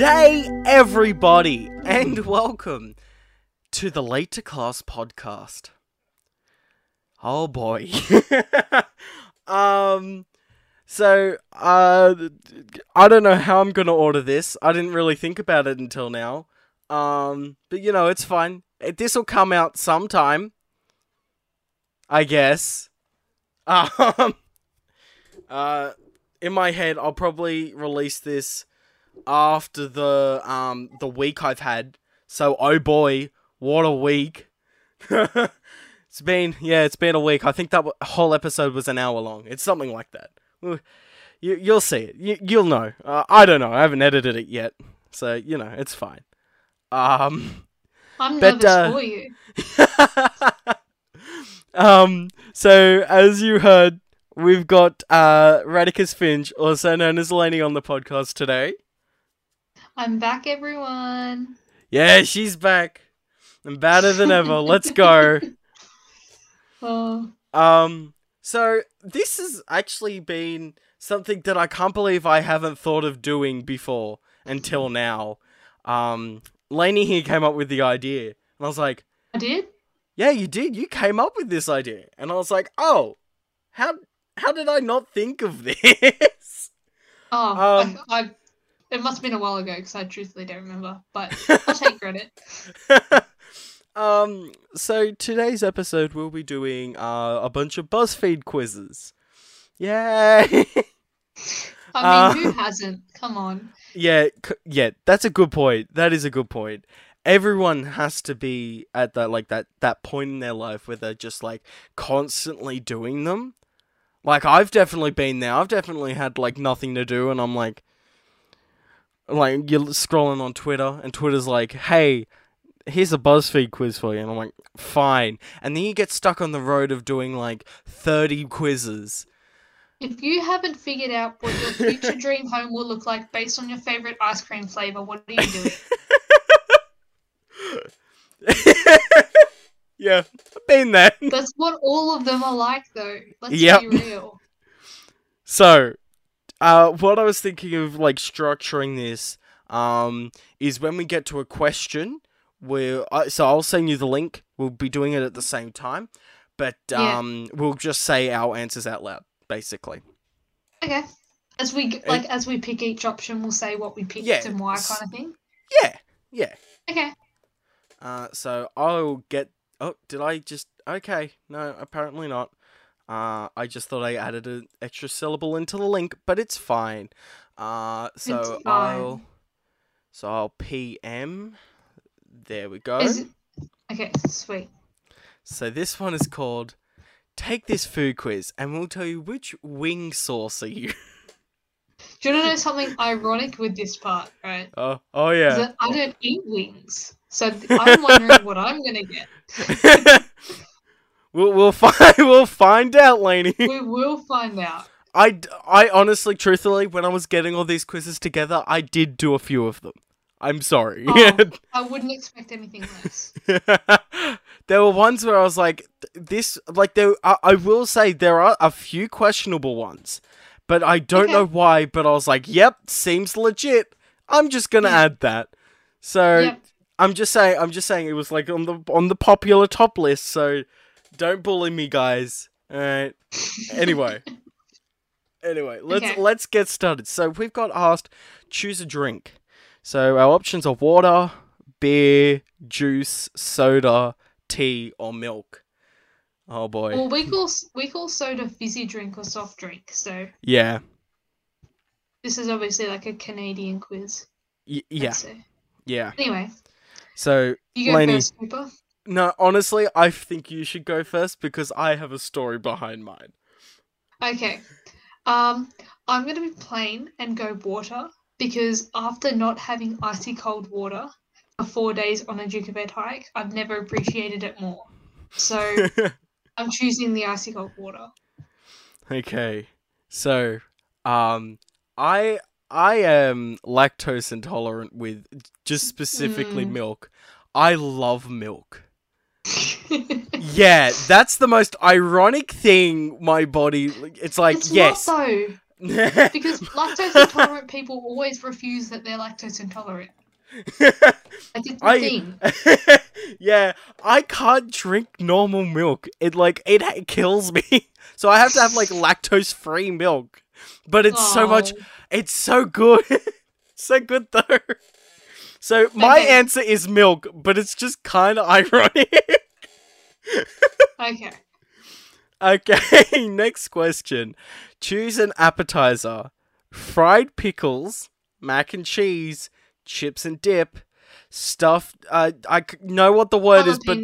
day, everybody, and welcome to the Late to Class podcast. Oh boy. um so uh I don't know how I'm going to order this. I didn't really think about it until now. Um but you know, it's fine. This will come out sometime. I guess. Um uh in my head I'll probably release this after the um the week I've had. So oh boy, what a week. it's been yeah, it's been a week. I think that w- whole episode was an hour long. It's something like that. You you'll see it. You, you'll know. Uh, I don't know. I haven't edited it yet. So, you know, it's fine. Um I'm But, nervous uh, for you. um so as you heard, we've got uh Radicus Finch, also known as Lenny on the podcast today. I'm back, everyone. Yeah, she's back. I'm badder than ever. Let's go. Oh, Um, so this has actually been something that I can't believe I haven't thought of doing before until now. Um, Layney here came up with the idea, and I was like, I did. "Yeah, you did. You came up with this idea." And I was like, "Oh, how how did I not think of this?" Oh, Um, I, I, it must have been a while ago because I truthfully don't remember. But I'll take credit. um, so today's episode we'll be doing uh, a bunch of BuzzFeed quizzes. Yay! I mean, Uh, who hasn't? Come on. Yeah, c- yeah, that's a good point. That is a good point. Everyone has to be at that like that that point in their life where they're just like constantly doing them. Like I've definitely been there. I've definitely had like nothing to do and I'm like like you're scrolling on Twitter and Twitter's like, "Hey, here's a BuzzFeed quiz for you." And I'm like, "Fine." And then you get stuck on the road of doing like 30 quizzes. If you haven't figured out what your future dream home will look like based on your favorite ice cream flavor, what are you doing? yeah, I've been there. That's what all of them are like, though. Let's Yep. be real. So, uh, what I was thinking of like structuring this um, is when we get to a question, where uh, so I'll send you the link. We'll be doing it at the same time, but Yeah. um, we'll just say our answers out loud, basically. Okay. As we like, as we pick each option, we'll say what we picked Yeah, and why, kind of thing. Yeah, yeah. Okay. Uh, so I'll get. Oh, did I just? Okay, no, apparently not. Uh, I just thought I added an extra syllable into the link, but it's fine. Uh, so It's I'll. So I'll PM. There we go. It... Okay, sweet. So this one is called Take This Food Quiz, and we'll tell you which wing sauce are you. Do you want to know something ironic with this part, right? oh, oh yeah. I don't eat wings, so I'm wondering what I'm gonna get. we'll we'll find we'll find out, Layney. We will find out. I, I honestly, truthfully, when I was getting all these quizzes together, I did do a few of them. I'm sorry. Oh. I wouldn't expect anything less. there were ones where I was like, this, like, there. I, I will say there are a few questionable ones, but I don't Okay. know why. But I was like, yep, seems legit. I'm just gonna Yeah. add that. So Yep. I'm just saying, I'm just saying, it was like on the on the popular top list. So don't bully me, guys. All right. Anyway. Anyway, let's Okay. let's get started. So we've got asked choose a drink. So our options are water, beer, juice, soda, tea, or milk. Oh boy. Well, we call we call soda fizzy drink or soft drink. So Yeah. this is obviously like a Canadian quiz. Y- yeah. Yeah. Anyway, So you go Layney. first, Cooper. No, honestly, I think you should go first because I have a story behind mine. Okay. Um, I'm gonna be plain and go water because after not having icy cold water for four days on a Duke of Ed hike, I've never appreciated it more. So I'm choosing the icy cold water. okay. So, um I I am lactose intolerant with just specifically Mm. milk. I love milk. Yeah, that's the most ironic thing my body it's like it's yes. not though. Because lactose intolerant people always refuse that they're lactose intolerant. Like it's a I thing. yeah, I can't drink normal milk. It like it, it kills me. So I have to have like lactose free milk. But it's so much it's so good. so good though. So my Okay. answer is milk, but it's just kind of ironic. Okay. okay, next question. Choose an appetizer. Fried pickles, mac and cheese, chips and dip, stuffed uh, I know what the word is, but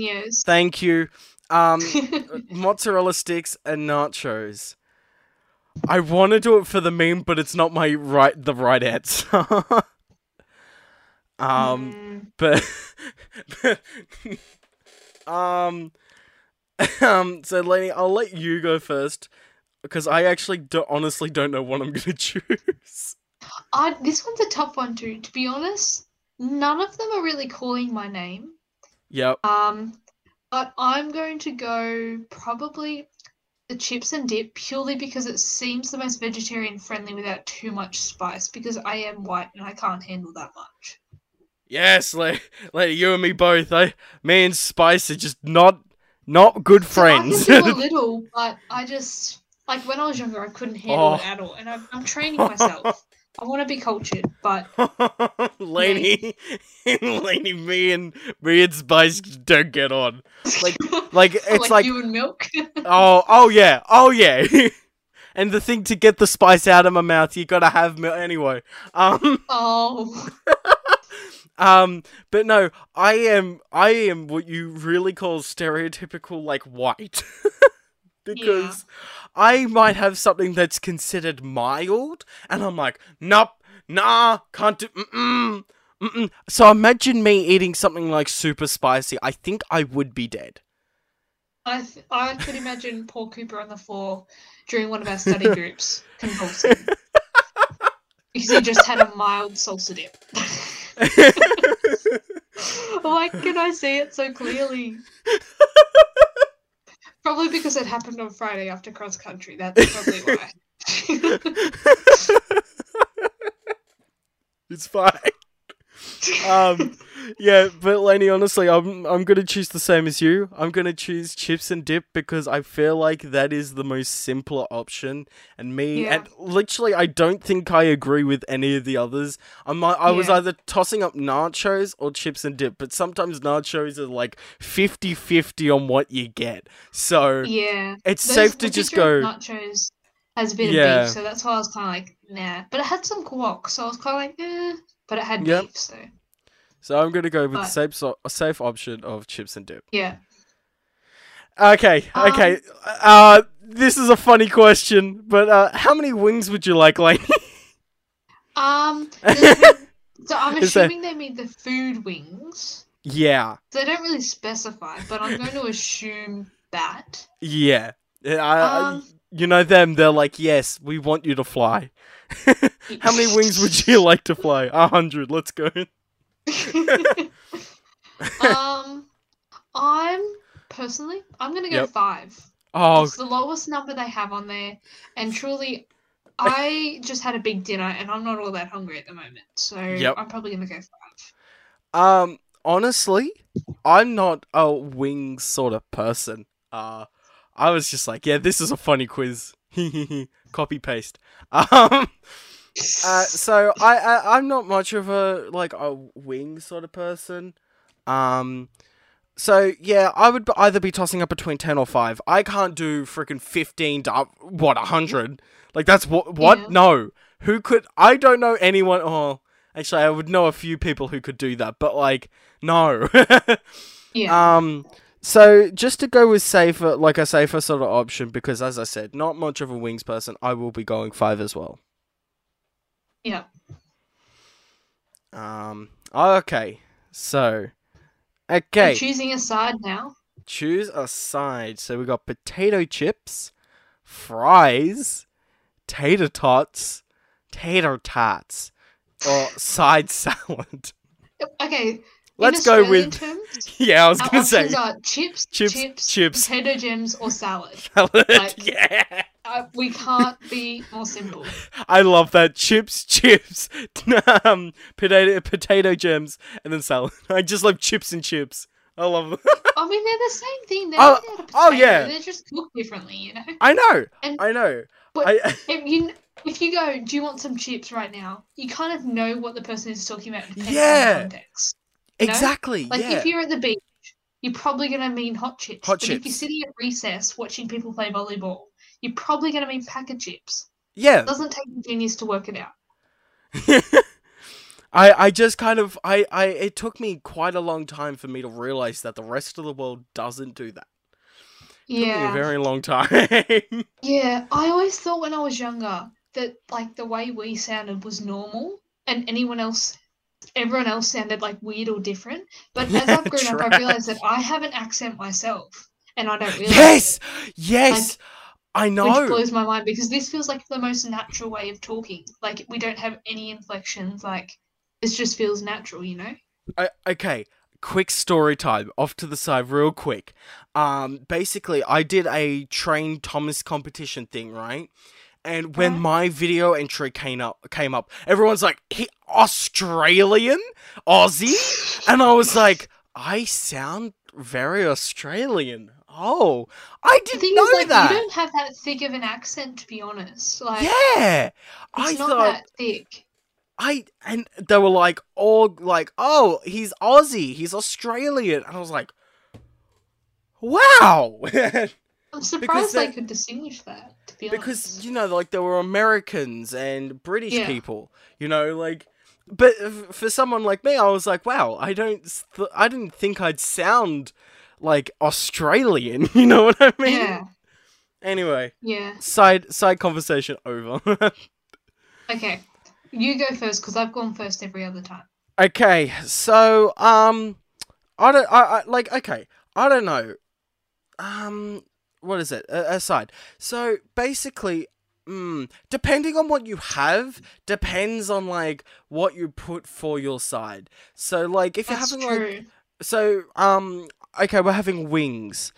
Thank you. Um, mozzarella sticks and nachos. I want to do it for the meme, but it's not my right the right answer. um, Mm, but um, um. So, Lenny, I'll let you go first because I actually do- honestly don't know what I'm gonna choose. I, this one's a tough one too. To be honest, none of them are really calling my name. Yep. Um, but I'm going to go probably the chips and dip purely because it seems the most vegetarian friendly without too much spice because I am white and I can't handle that much. Yes, like, like you and me both. I, me and Spice are just not, not good friends. So I can do a little, but I just like when I was younger, I couldn't handle Oh. it at all, and I'm, I'm training myself. I want to be cultured, but Layney, Layney, me and me and Spice don't get on. Like, like it's like, like, you and milk. oh, oh yeah, oh yeah. and the thing to get the spice out of my mouth, you gotta have milk anyway. Um, oh, um, but no, I am, I am what you really call stereotypical like white, because I might have something that's considered mild, and I'm like, nope, nah, can't do, mm-mm, mm-mm. So imagine me eating something like super spicy. I think I would be dead. I th- I could imagine Paul Cooper on the floor during one of our study groups convulsing because he just had a mild salsa dip. Why can I see it so clearly? Probably because it happened on Friday after cross country. That's probably why. it's fine. Um, yeah, but Layney, honestly, I'm I'm gonna choose the same as you. I'm gonna choose chips and dip because I feel like that is the most simpler option. And me, Yeah. and literally, I don't think I agree with any of the others. I might, I was Yeah. either tossing up nachos or chips and dip, but sometimes nachos are like 50-50 on what you get. So yeah. it's Those- safe to just go. Nachos has been Yeah. of beef, so that's why I was kind of like, nah. But it had some guac, so I was kind of like, eh. But it had Yep. beef, so So I'm gonna go with the safe so- safe option of chips and dip. yeah. Okay, Um, okay. Uh, this is a funny question, but uh, how many wings would you like, Lane? Um, so I'm assuming they mean the food wings. yeah, They don't really specify, but I'm going to assume that. yeah. I- Um, you know them. They're like, yes, we want you to fly. how many wings would you like to fly? A hundred. Let's go. um, I'm personally, I'm to go Yep. five. Oh, It's the lowest number they have on there, and truly, I just had a big dinner, and I'm not all that hungry at the moment, so Yep. I'm probably to go five. um. Honestly, I'm not a wings sort of person. Uh, I was just like, yeah, this is a funny quiz. Copy paste. Um. Uh, so I, I I'm not much of a like a wing sort of person. Um, so yeah, I would either be tossing up between ten or five. I can't do freaking fifteen to up, what hundred. Like that's what what Yeah. no. Who could? I don't know anyone. Oh, actually, I would know a few people who could do that, but like no. Yeah. Um, so just to go with safer, like a safer sort of option, because as I said, not much of a wings person, I will be going five as well. Yeah. Um, okay, so, I'm okay, choosing a side now. choose a side. So we got potato chips, fries, tater tots, tater tots, or side salad. Okay. Let's go with terms, yeah. I was gonna say chips, Chips, chips, chips. potato gems, or salad. salad. like- yeah. uh, we can't be more simple. I love that chips, chips, um, potato, potato gems, and then salad. I just love chips and chips. I love them. I mean, they're the same thing. They're Oh, out of oh, yeah. They're just cooked differently, you know. I know, And- I know. But I, if you if you go, do you want some chips right now? You kind of know what the person is talking about Yeah. on the context. You know? exactly. Like yeah. if you're at the beach, you're probably gonna mean hot chips. Hot but if you're sitting at recess watching people play volleyball, you're probably gonna mean pack of chips. yeah. It doesn't take a genius to work it out. I, I just kind of I, I it took me quite a long time for me to realize that the rest of the world doesn't do that. Yeah. a very long time. Yeah, I always thought when I was younger that like the way we sounded was normal, and anyone else, everyone else sounded like weird or different. But as I've grown up, I realized that I have an accent myself, and I don't realize. yes, yes, I know. Which blows my mind because this feels like the most natural way of talking. Like we don't have any inflections. Like this just feels natural, you know. I, okay, quick story time. Off to the side, real quick. Um, basically, I did a train Thomas competition thing, right? And when my video entry came up, came up, everyone's like, "He Australian, Aussie," and I was like, "I sound very Australian." Oh, I didn't know is, like, that. you don't have that thick of an accent, to be honest. Like, yeah, I not thought that thick. I and they were like all like, oh, he's Aussie, he's Australian, and I was like, wow, I'm surprised they- they could distinguish that. To be because honest. you know, like there were Americans and British Yeah. people, you know, like. But for someone like me, I was like, wow, I don't, th- I didn't think I'd sound like Australian. You know what I mean? yeah, Anyway, yeah. side side conversation over. Okay, you go first because I've gone first every other time. Okay, so um, I don't, I, I like, okay, I don't know, um, what is it? Uh, aside, so basically, mm, depending on what you have, depends on like what you put for your side. So like, if That's you're having true. like, so um, okay, we're having wings.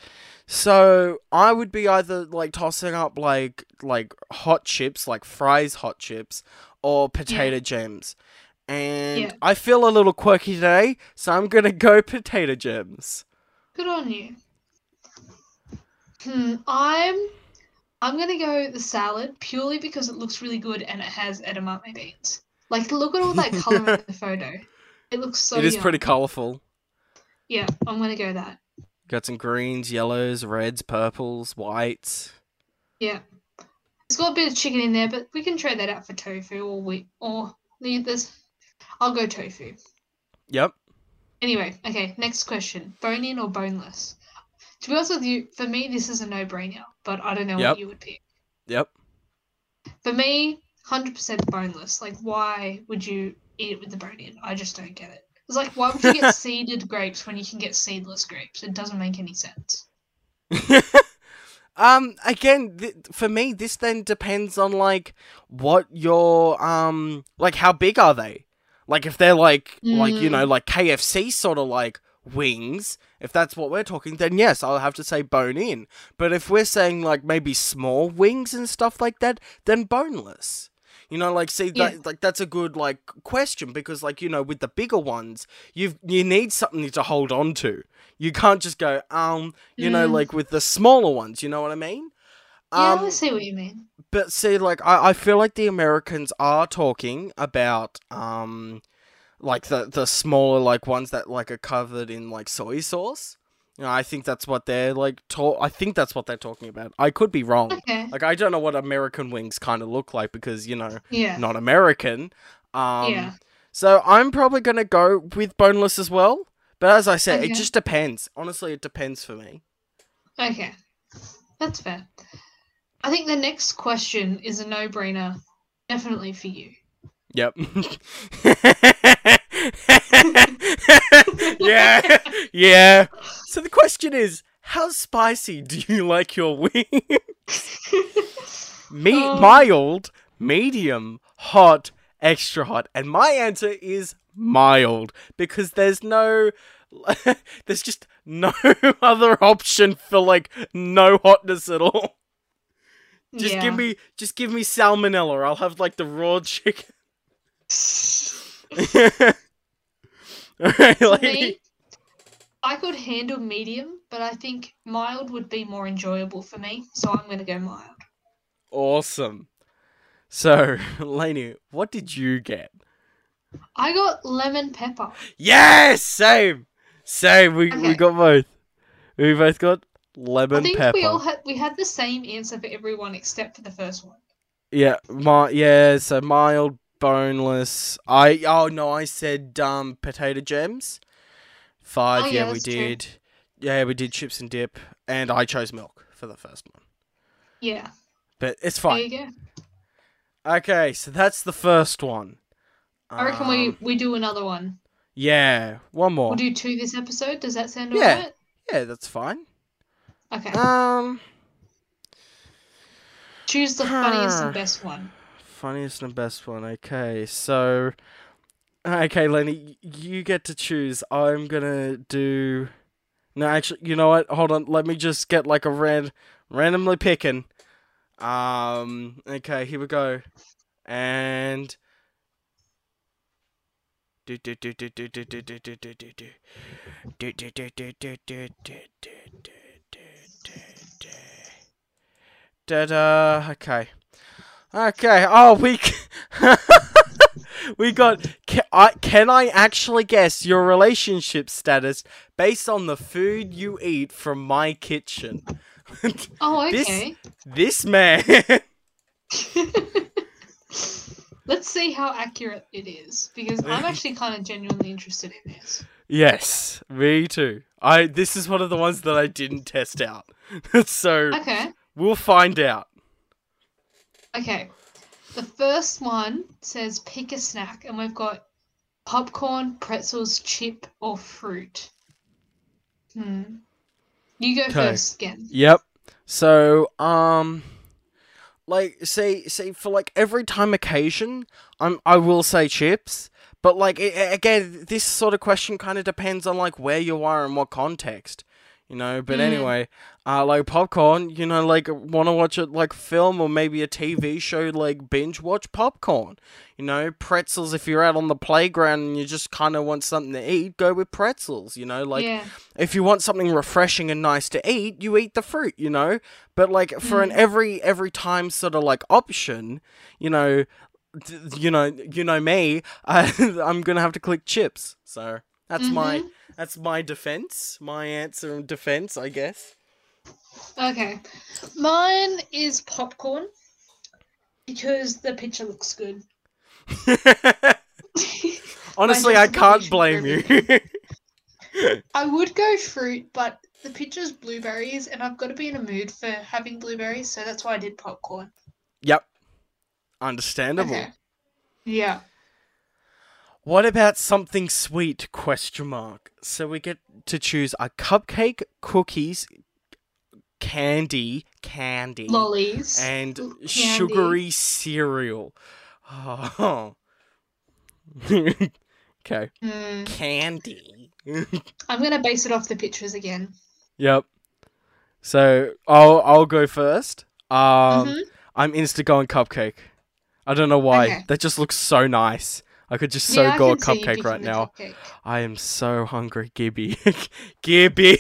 So I would be either like tossing up like like hot chips, like fries hot chips, or potato gems. And Yeah. I feel a little quirky today, so I'm gonna go potato gems. Good on you. Hmm, I'm I'm gonna go the salad purely because it looks really good and it has edamame beans. Like look at all that color in the photo. It looks so it is pretty colourful. Yeah, I'm gonna go that. Got some greens, yellows, reds, purples, whites. Yeah. It's got a bit of chicken in there, but we can trade that out for tofu or wheat or there's I'll go tofu. Yep. Anyway, okay, next question. Bone in or boneless? To be honest with you, for me this is a no brainer, but I don't know Yep. what you would pick. Yep. For me, hundred percent boneless. Like why would you eat it with the bone in? I just don't get it. It's like why would you get seeded grapes when you can get seedless grapes? It doesn't make any sense. um again th- for me this then depends on like what your um like how big are they like if they're like like you know like kfc sort of like wings if that's what we're talking then yes i'll have to say bone in but if we're saying like maybe small wings and stuff like that then boneless you know like see Yeah. that like that's a good like question because like you know with the bigger ones you've you need something to hold on to you can't just go um you know Mm. like with the smaller ones you know what i mean Yeah, um I see what you mean. but see like I, I feel like the americans are talking about um like the the smaller like ones that like are covered in like soy sauce you know i think that's what they're like ta- i think that's what they're talking about i could be wrong Okay. like i don't know what american wings kind of look like because you know Yeah. not american um yeah. so i'm probably gonna go with boneless as well but as i said Okay. it just depends honestly it depends for me Okay. That's fair. I think the next question is a no brainer, definitely for you. Yep. yeah. Yeah. So the question is, how spicy do you like your wings? Me Um, mild, medium, hot, extra hot. And my answer is mild because there's no there's just no other option for like no hotness at all. Just yeah. give me, just give me salmonella. I'll have like the raw chicken. Alright, lady. me, I could handle medium, but I think mild would be more enjoyable for me, so I'm gonna go mild. Awesome. So, Layney, what did you get? I got lemon pepper. Yes, same, same. We we got both. We both got I lemon think pepper. we all had we had the same answer for everyone except for the first one. Yeah, my yeah. So mild, boneless. I oh no, I said um potato gems. Five. Oh, yeah, yeah, we that's true. did. Yeah, we did chips and dip, and I chose milk for the first one. Yeah. But it's There fine. you go. Okay, so that's the first one. I reckon we, Um, we do another one. Yeah, one more. We'll do two this episode. Does that sound Yeah. alright? Yeah, that's fine. Okay. Um, Choose the funniest and best one funniest and best one. Okay, so okay, Lenny, you get to choose. I'm gonna do. No, actually, you know what? Hold on. Let me just get like a ran randomly picking. Um. Okay, here we go. And. Da da. Okay. Okay. Oh, we we got. Can I, can I actually guess your relationship status based on the food you eat from my kitchen? Oh, This- okay. this man. Let's see how accurate it is because I'm actually kind of genuinely interested in this. yes, me too. I. This is one of the ones that I didn't test out. so Okay. we'll find out. Okay. The first one says pick a snack, and we've got popcorn, pretzels, chip, or fruit. Hmm. You go first again. Yep. So, um, like, say, say for like every time occasion, I'm, I will say chips. But like, a- again, this sort of question kind of depends on like where you are and what context, you know. But Mm. anyway, uh, like popcorn, you know, like want to watch it like film or maybe a TV show, like binge watch popcorn. You know, pretzels. If you're out on the playground and you just kind of want something to eat, go with pretzels. You know, like yeah. if you want something refreshing and nice to eat, you eat the fruit, you know. But like for an Mm. every every time sort of like option, you know, you know, you know me, I, I'm gonna have to click chips. So that's my Mhm. That's my defense, my answer and defense, I guess. Okay. Mine is popcorn because the picture looks good. Honestly, I can't blame you. I would go fruit, but the picture's blueberries, and I've got to be in a mood for having blueberries, so that's why I did popcorn. yep, understandable. Okay. Yeah. What about something sweet? Question mark. So we get to choose a cupcake, cookies, candy, candy, Lollies. and candy. sugary cereal. Oh. okay, Hmm. candy. I'm gonna base it off the pictures again. yep. So I'll I'll go first. Um, Mhm. I'm insta going cupcake. I don't know why. Okay. That just looks so nice. I could just so Yeah, go a can see you cupcake right now. cupcake. I am so hungry, Gibby. Gibby.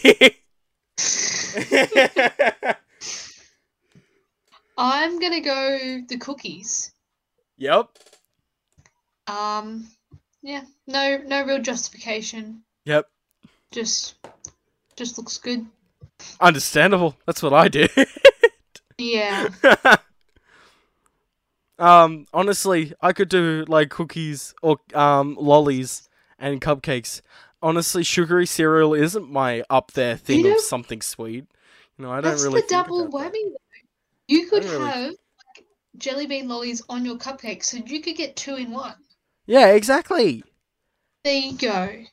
I'm gonna go the cookies. yep. Um, yeah, no, no real justification. Yep. Just, just looks good. Understandable. That's what I did. Yeah. um, honestly, I could do like cookies or um lollies and cupcakes. Honestly, sugary cereal isn't my up there thing know- of something sweet. You know, I don't That's really the think double whammy. Though. You could really- have like, jelly bean lollies on your cupcake, so you could get two in one. Yeah, exactly. There you go.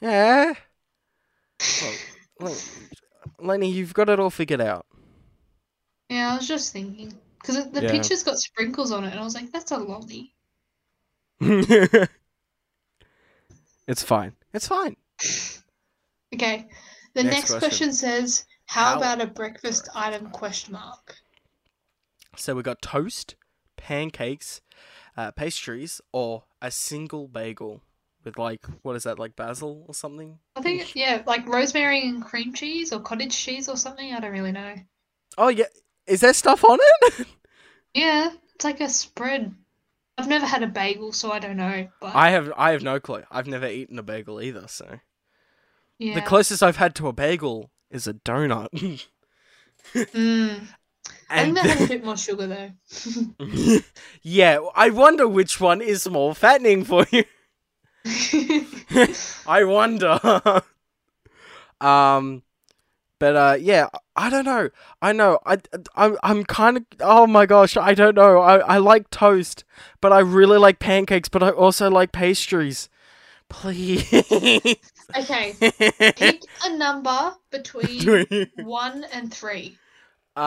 Yeah. Well, Lenny, you've got it all figured out. Yeah, I was just thinking because the Yeah. picture's got sprinkles on it, and I was like, "That's a lolly." it's fine. It's fine. Okay. The Next next, question. question. says, "How, How- about a breakfast item?" Question mark. So we got toast, pancakes, uh, pastries, or a single bagel with like what is that like basil or something? I think yeah, like rosemary and cream cheese or cottage cheese or something. I don't really know. Oh yeah, is there stuff on it? Yeah, it's like a spread. I've never had a bagel, so I don't know. But I have I have no clue. I've never eaten a bagel either, so yeah. the closest I've had to a bagel is a donut. Mm. I and think that has a bit more sugar though. yeah, I wonder which one is more fattening for you. I wonder. um, but uh, yeah, I don't know. I know. I I'm I'm kind of. Oh my gosh, I don't know. I I like toast, but I really like pancakes, but I also like pastries. Please. okay, pick a number between one and three. uh,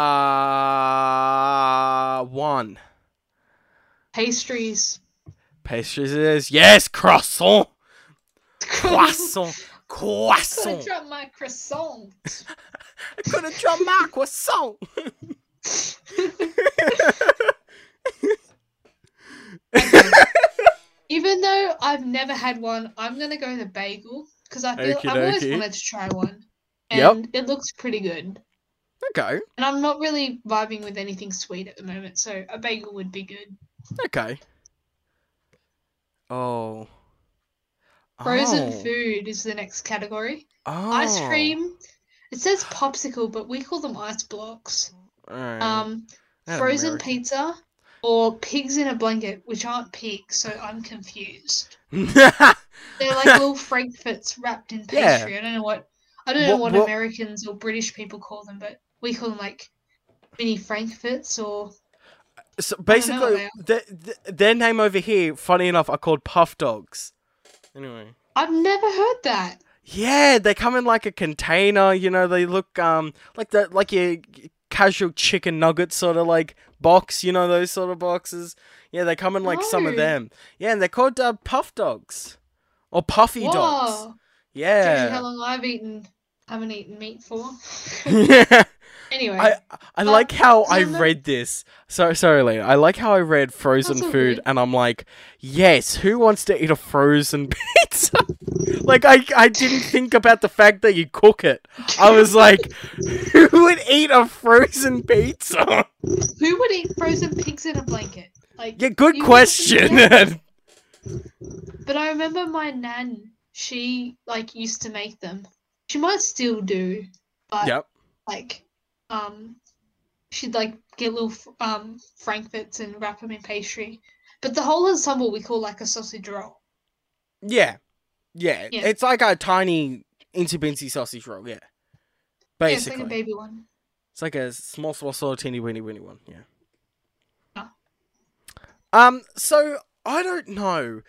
one. Pastries. Pastries is. Yes, croissant. Croissant. Croissant. drop my croissant. I could have dropped my croissant. Even though I've never had one, I'm gonna go the bagel because I feel I've always wanted to try one, Yep. and it looks pretty good. okay. And I'm not really vibing with anything sweet at the moment, so a bagel would be good. Okay. Oh. Frozen oh. food is the next category. Oh. Ice cream. It says popsicle, but we call them ice blocks. Alright. Um, That's frozen American. pizza or pigs in a blanket, which aren't pigs, so I'm confused. They're like little frankfurts wrapped in Yeah. pastry. I don't know what I don't know What- what, what- Americans or British people call them, but we call them like mini frankfurts or so basically, they th- th- their name over here, funny enough, are called puff dogs. Anyway. I've never heard that. Yeah, they come in like a container. You know, they look um like the like your casual chicken nugget sort of like box. You know those sort of boxes. Yeah, they come in like some of them. Yeah, and they're called uh, puff dogs or puffy dogs. Whoa. Do you know how long I've eaten haven't eaten meat for? I anyway. I But- like how I read this. So sorry, Lena. I like how I read frozen That's food, and I'm like, yes, who wants to eat a frozen pizza? like I I didn't think about the fact that you cook it. I was like, who would eat a frozen pizza? Who would eat frozen pigs in a blanket? Like Yeah, good question. But I remember my nan, she like used to make them. She might still do, but yep. like um she'd like get little um frankfurts and wrap them in pastry. But the whole ensemble we call like a sausage roll. Yeah. Yeah. Yeah. It's like a tiny insy binsy sausage roll. Yeah. Yeah, it's like a baby one. It's like a small, small, small, teeny, weeny, weeny one. Yeah. Ah. Um. So I don't know.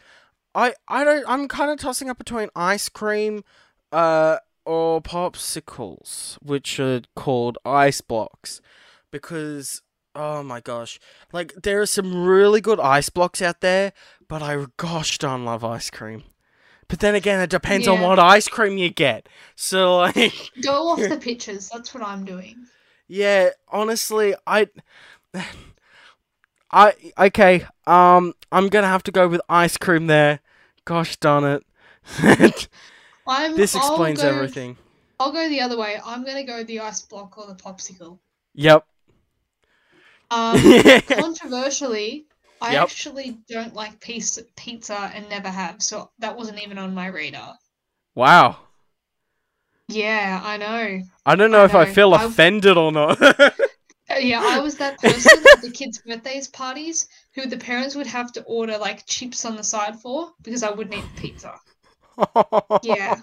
I I don't. I'm kind of tossing up between ice cream, uh, or popsicles, which are called ice blocks, because oh my gosh, like there are some really good ice blocks out there, but I gosh darn love ice cream. But then again, it depends on what ice cream you get. So like. Go off the pictures. That's what I'm doing. Yeah, honestly, I, I okay. Um, I'm gonna have to go with ice cream there. Gosh darn it! I'm. this I'll explains go- everything. I'll go the other way. I'm gonna go the ice block or the popsicle. Yep. Um, controversially, I Yep. actually don't like pizza, pizza and never have, so that wasn't even on my radar. wow. Yeah, I know. I don't know I if I know. feel I- offended or not. Uh, Yeah, I was that person at the kids' birthdays parties who the parents would have to order like chips on the side for because I wouldn't eat pizza. Yeah.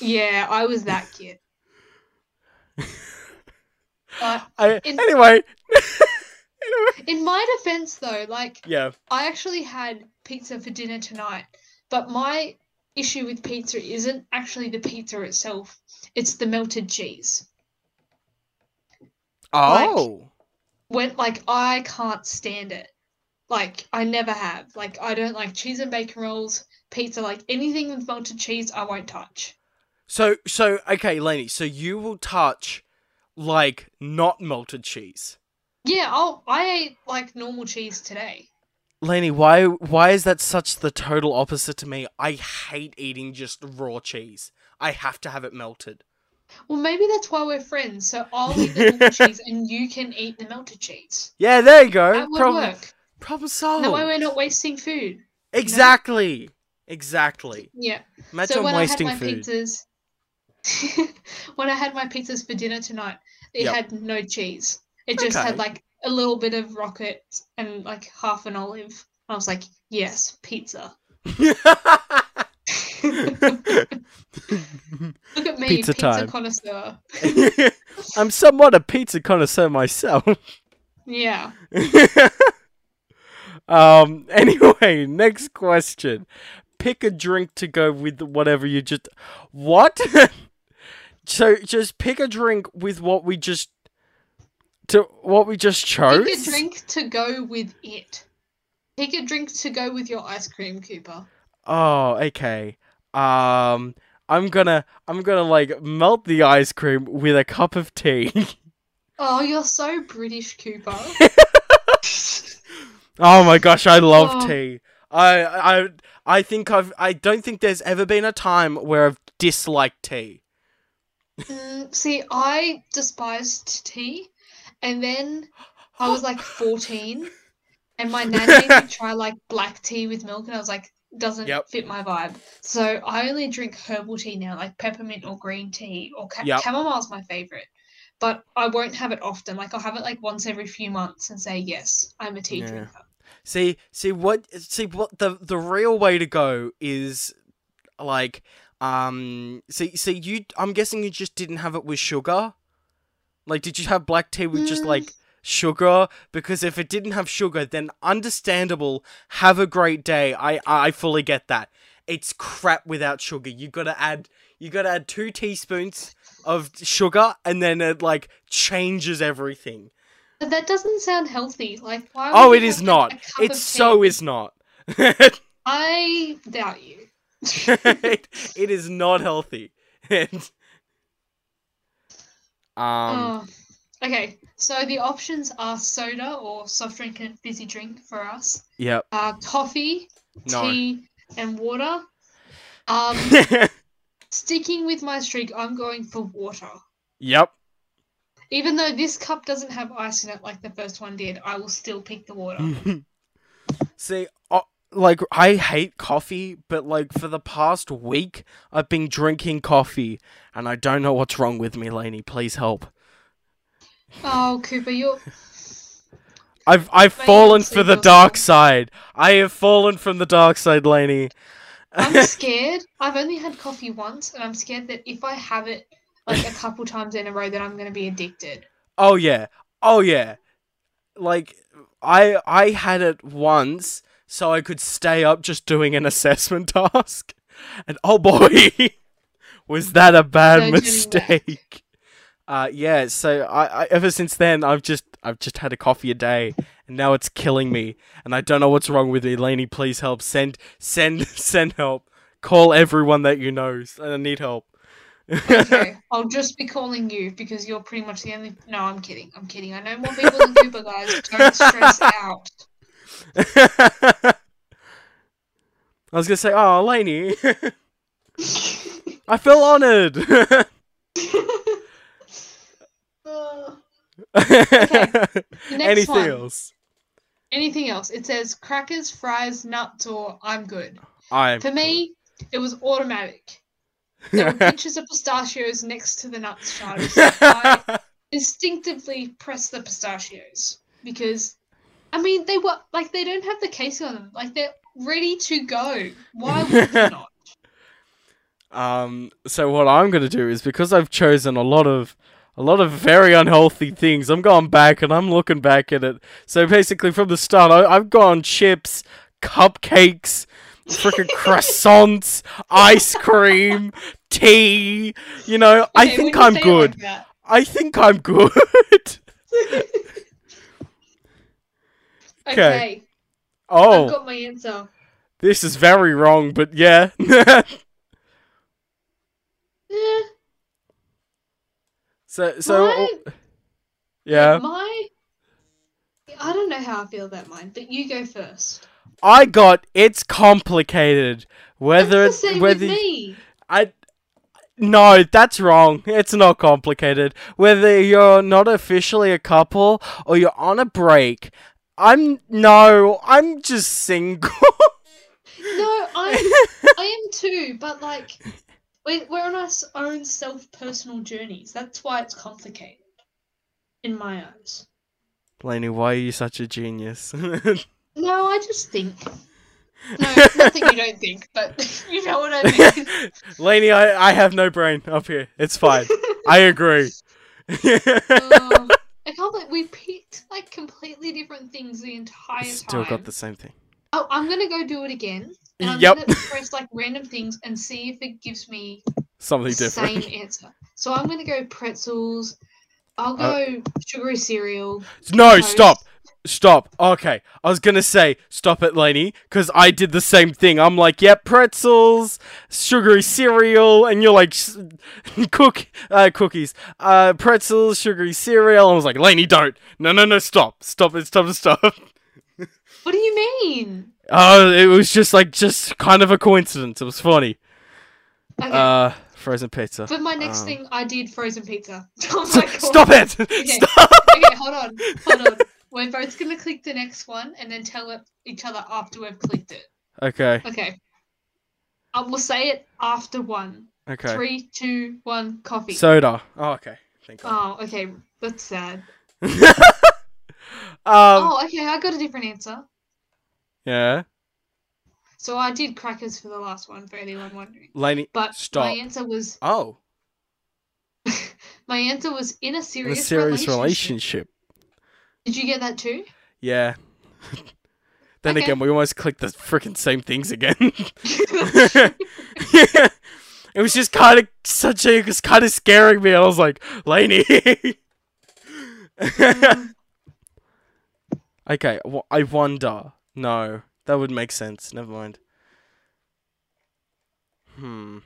Yeah, I was that kid. But I, In- anyway. anyway. in my defense, though, like Yeah. I actually had pizza for dinner tonight, but my issue with pizza isn't actually the pizza itself, it's the melted cheese. Oh. When like I can't stand it. Like I never have. Like I don't like cheese and bacon rolls, pizza, like anything with melted cheese I won't touch. so so okay, Layney. So you will touch like not melted cheese. Yeah, I'll, I ate like normal cheese today. Layney, why why is that such the total opposite to me? I hate eating just raw cheese. I have to have it melted. Well, maybe that's why we're friends. So I'll eat the normal cheese and you can eat the melted cheese. Yeah, there you go. That would Problem, work. problem solved. That way we're not wasting food. exactly. Exactly. Yeah. Imagine so when wasting I had my food. pizzas, when I had my pizzas for dinner tonight, it Yep. had no cheese. It just Okay. had like a little bit of rocket and like half an olive. I was like, yes, pizza. Look at me, Pizza pizza, time. connoisseur. I'm somewhat a pizza connoisseur myself. Yeah. um. Anyway, next question. Pick a drink to go with whatever you just. What? so just pick a drink with what we just. To what we just chose. Pick a drink to go with it. Pick a drink to go with your ice cream, Cooper. Oh, okay. Um, I'm gonna, I'm gonna like melt the ice cream with a cup of tea. Oh, you're so British, Cooper. oh my gosh, I love Oh. tea. I, I, I think I've, I don't think there's ever been a time where I've disliked tea. Mm, see, I despised tea, and then I was like 14, and my nan made me try like black tea with milk, and I was like, doesn't Yep. fit my vibe. So I only drink herbal tea now, like peppermint or green tea, or ca- Yep. chamomile's my favorite. But I won't have it often. Like I'll have it like once every few months and say, yes, I'm a tea Yeah. drinker. See, see what, see what the the real way to go is, like, um, see, see you. I'm guessing you just didn't have it with sugar. Like, did you have black tea with just Mm. like sugar? Because if it didn't have sugar, then understandable. Have a great day. I I fully get that. It's crap without sugar. You gotta add. You gotta add two teaspoons of sugar, and then it like changes everything. But that doesn't sound healthy. Like why? Oh, it you not. like, a cup It so is not. I doubt you. it, it is not healthy. And, um, Oh. Okay, so the options are soda or soft drink and fizzy drink for us. yep. Uh, coffee, No. tea, and water. Um, sticking with my streak, I'm going for water. yep. Even though this cup doesn't have ice in it like the first one did, I will still pick the water. See, uh, like I hate coffee, but like for the past week, I've been drinking coffee, and I don't know what's wrong with me, Layney. Please help. Oh, Cooper, you're. I've I've Maybe fallen for the dark side. I have fallen from the dark side, Layney. I'm scared. I've only had coffee once, and I'm scared that if I have it like a couple times in a row, that I'm going to be addicted. Oh yeah. Oh yeah. Like I I had it once so I could stay up just doing an assessment task. And oh boy, was that a bad back. mistake. Uh yeah, so I, I ever since then I've just I've just had a coffee a day and now it's killing me and I don't know what's wrong with me. Layney, please help. Send send send help. Call everyone that you know. I need help. Okay, I'll just be calling you because you're pretty much the only. No, I'm kidding. I'm kidding. I know more people than Cooper, guys. Don't stress out. I was gonna say, oh, Layney. I feel honoured. Uh, next Anything one. else? anything else? It says crackers, fries, nuts, or I'm good. I'm For me, it was automatic. There were pinches of pistachios next to the nuts shards. I instinctively pressed the pistachios because, I mean, they were like they don't have the casing on them. Like they're ready to go. Why would you not? Um. So what I'm gonna do is because I've chosen a lot of a lot of very unhealthy things. I'm going back and I'm looking back at it. So basically, from the start, I, I've gone chips, cupcakes, freaking croissants, ice cream, tea. You know, I think I'm good. like I think I'm good. okay, oh, I've got my answer. this is very wrong, but yeah. Eh, so so my, yeah. my I don't know how I feel about mine, but you go first. I got it's complicated. Whether it's the same whether with me. I no, that's wrong. It's not complicated. Whether you're not officially a couple or you're on a break, I'm no, I'm just single. No, I'm I am too, but like we we're on our own self personal journeys. That's why it's complicated. In my eyes. Blaney, why are you such a genius? No, I just think. No, nothing you don't think, but you know what I mean. Layney, I, I have no brain up here. It's fine. I agree. Um, I can't believe we picked like completely different things the entire Still time. Still got the same thing. Oh, I'm gonna go do it again. And I'm Yep. gonna press like random things and see if it gives me Something different. same answer. So I'm gonna go pretzels. I'll Uh, go sugary cereal. No, toast. stop. Stop. Okay. I was gonna say, stop it, Layney, because I did the same thing. I'm like, yeah, pretzels, sugary cereal, and you're like, cook, uh, cookies, uh, pretzels, sugary cereal. I was like, Layney, don't. No, no, no, stop. Stop it, stop it, stop. What do you mean? Oh, it was just like, just kind of a coincidence. It was funny. Okay. Uh, frozen pizza. For my next um, thing, I did frozen pizza. Oh my God. Stop it! Stop! Okay, hold on, hold on. We're both gonna click the next one and then tell it, each other after we've clicked it. Okay, Okay. I will say it after one. okay. Three, two, one. Coffee. Soda. Oh, okay. Thank God. oh, okay. That's sad. um, oh, okay. I got a different answer. yeah. So I did crackers for the last one for anyone wondering. Layney, But stop. my answer was Oh, my answer was in a in serious, a serious relationship. relationship. Did you get that too? Yeah. then Okay. again, we almost clicked the freaking same things again. yeah. It was just kind of such a, it was kind of scaring me. I was like, Layney. Um, okay, well, I wonder. No, that would make sense. Never mind. Hmm.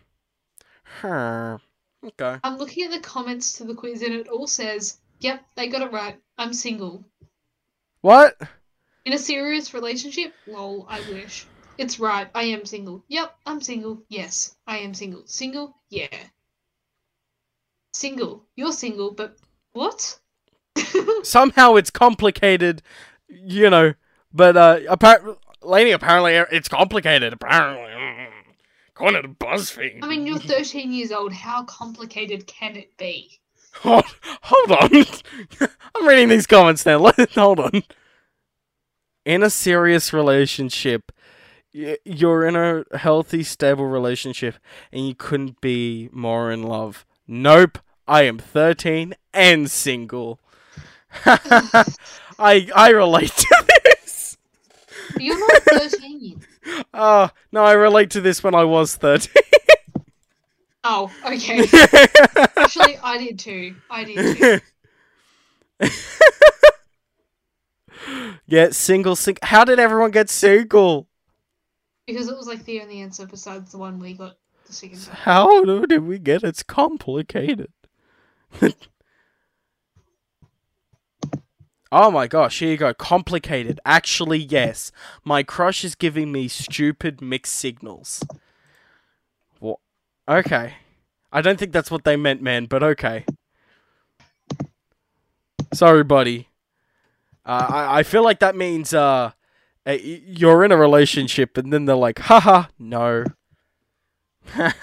Huh. Okay. I'm looking at the comments to the quiz and it all says, "Yep, they got it right. I'm single." What? In a serious relationship? Lol, I wish. It's right, I am single. Yep, I'm single. Yes, I am single. Single? Yeah. Single. You're single, but what? Somehow it's complicated, you know. But uh, apparently, Layney, apparently it's complicated. Apparently, according to BuzzFeed. I mean, you're 13 years old. How complicated can it be? Hold, hold on. I'm reading these comments now. Hold on. In a serious relationship, you're in a healthy, stable relationship, and you couldn't be more in love. Nope. I am 13 and single. I I relate to this. You're not 13. Uh, no, I relate to this when I was 13. Oh, okay. Actually, I did too. I did too. yeah, single, sing. How did everyone get single? Because it was like the only answer besides the one we got the second time. How did we get? It's complicated. oh my gosh, here you go. Complicated. Actually, yes. My crush is giving me stupid mixed signals. Okay. I don't think that's what they meant, man, but okay. Sorry, buddy. Uh, I, I feel like that means uh, uh, you're in a relationship, and then they're like, haha, no. and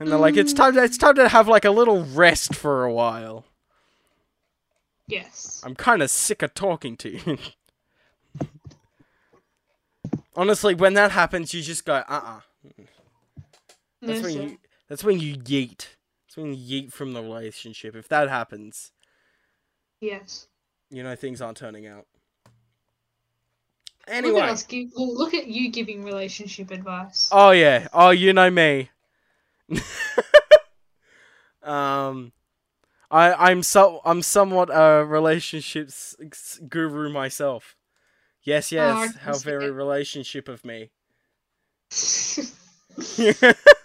they're like, it's time. To, it's time to have like a little rest for a while. Yes. I'm kind of sick of talking to you. Honestly, when that happens, you just go, uh, uh That's No, when you. That's when you yeet. That's when you yeet from the relationship. If that happens, Yes. you know things aren't turning out. Look Anyway. at us. Look at you giving relationship advice. Oh yeah. Oh, you know me. um, I I'm so I'm somewhat a relationships guru myself. Yes, Oh, yes. can How very it. relationship of me.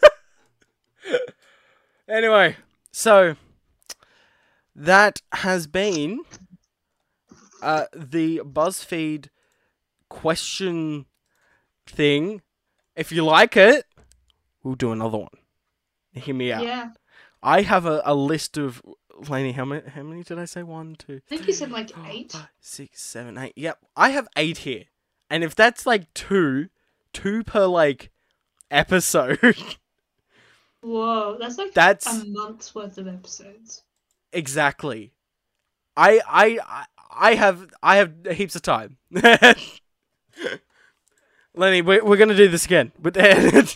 anyway, so that has been uh, the BuzzFeed question thing. If you like it, we'll do another one. Hear me out. Yeah. I have a, a list of Layney. How many? How many did I say? One, two, I think you said like eight. five, six, seven, eight. Yep, I have eight here, and if that's like two, two per like episode, Whoa, that's like that's a month's worth of episodes. exactly. I I I- have I have heaps of time. Lenny, we're, we're gonna do this again, but it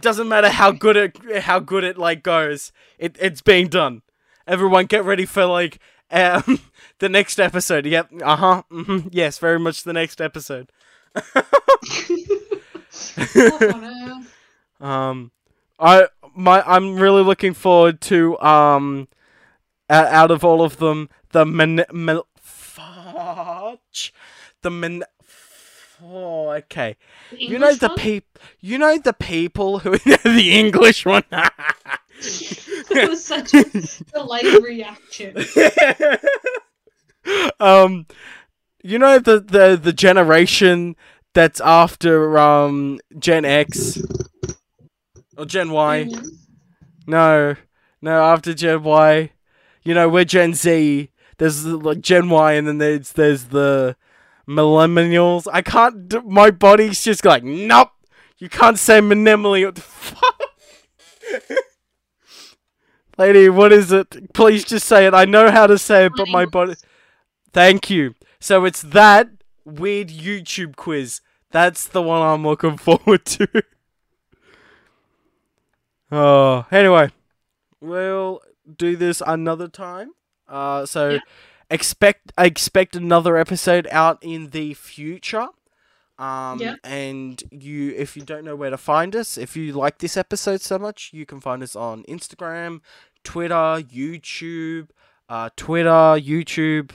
doesn't matter how good it how good it like goes. It it's being done. Everyone, get ready for like um the next episode. Yep. Uh huh. hmm Yes, very much the next episode. What on earth? Um, I my I'm really looking forward to um, out of all of them, the men, men fudge, the men. Oh, okay. The you know the one? peop. You know the people who the English one. It was such a delayed reaction. um, you know the the the generation that's after um Gen X or Gen Y. Mhm. No, no, after Gen Y. You know, we're Gen Z. There's like Gen Y, and then there's there's the millennials. I can't. d- My body's just like, nope. You can't say millennial. What the fuck? Lady, what is it? Please just say it. I know how to say it, but my body. Thank you. So it's that weird YouTube quiz. That's the one I'm looking forward to. Oh, anyway, we'll do this another time. Uh, so Yeah. expect expect another episode out in the future. Um, Yeah. and you, if you don't know where to find us, if you like this episode so much, you can find us on Instagram, Twitter, YouTube, uh, Twitter, YouTube,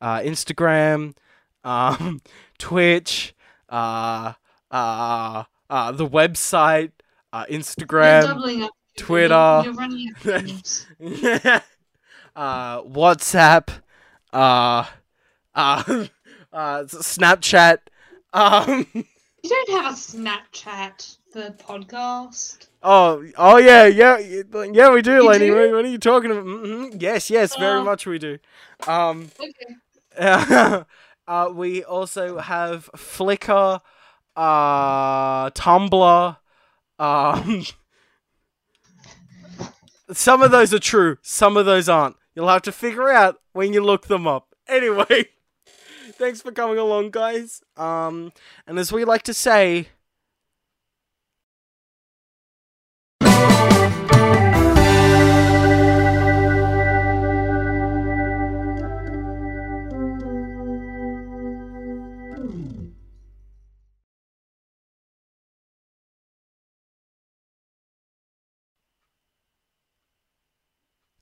uh, Instagram, um, Twitch, uh, uh, uh, the website, uh, Instagram. Twitter. You're, you're out uh, WhatsApp, uh, uh, uh, Snapchat. Um, You don't have a Snapchat, for podcast. oh, oh yeah, yeah, yeah, we do, You lady. do? What, are you talking about? hmm Yes, yes, very Oh. much we do. Um, Okay. uh, we also have Flickr, uh, Tumblr. Um, some of those are true, some of those aren't. You'll have to figure out when you look them up. Anyway, thanks for coming along, guys. Um, and as we like to say,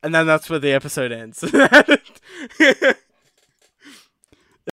and then that's where the episode ends.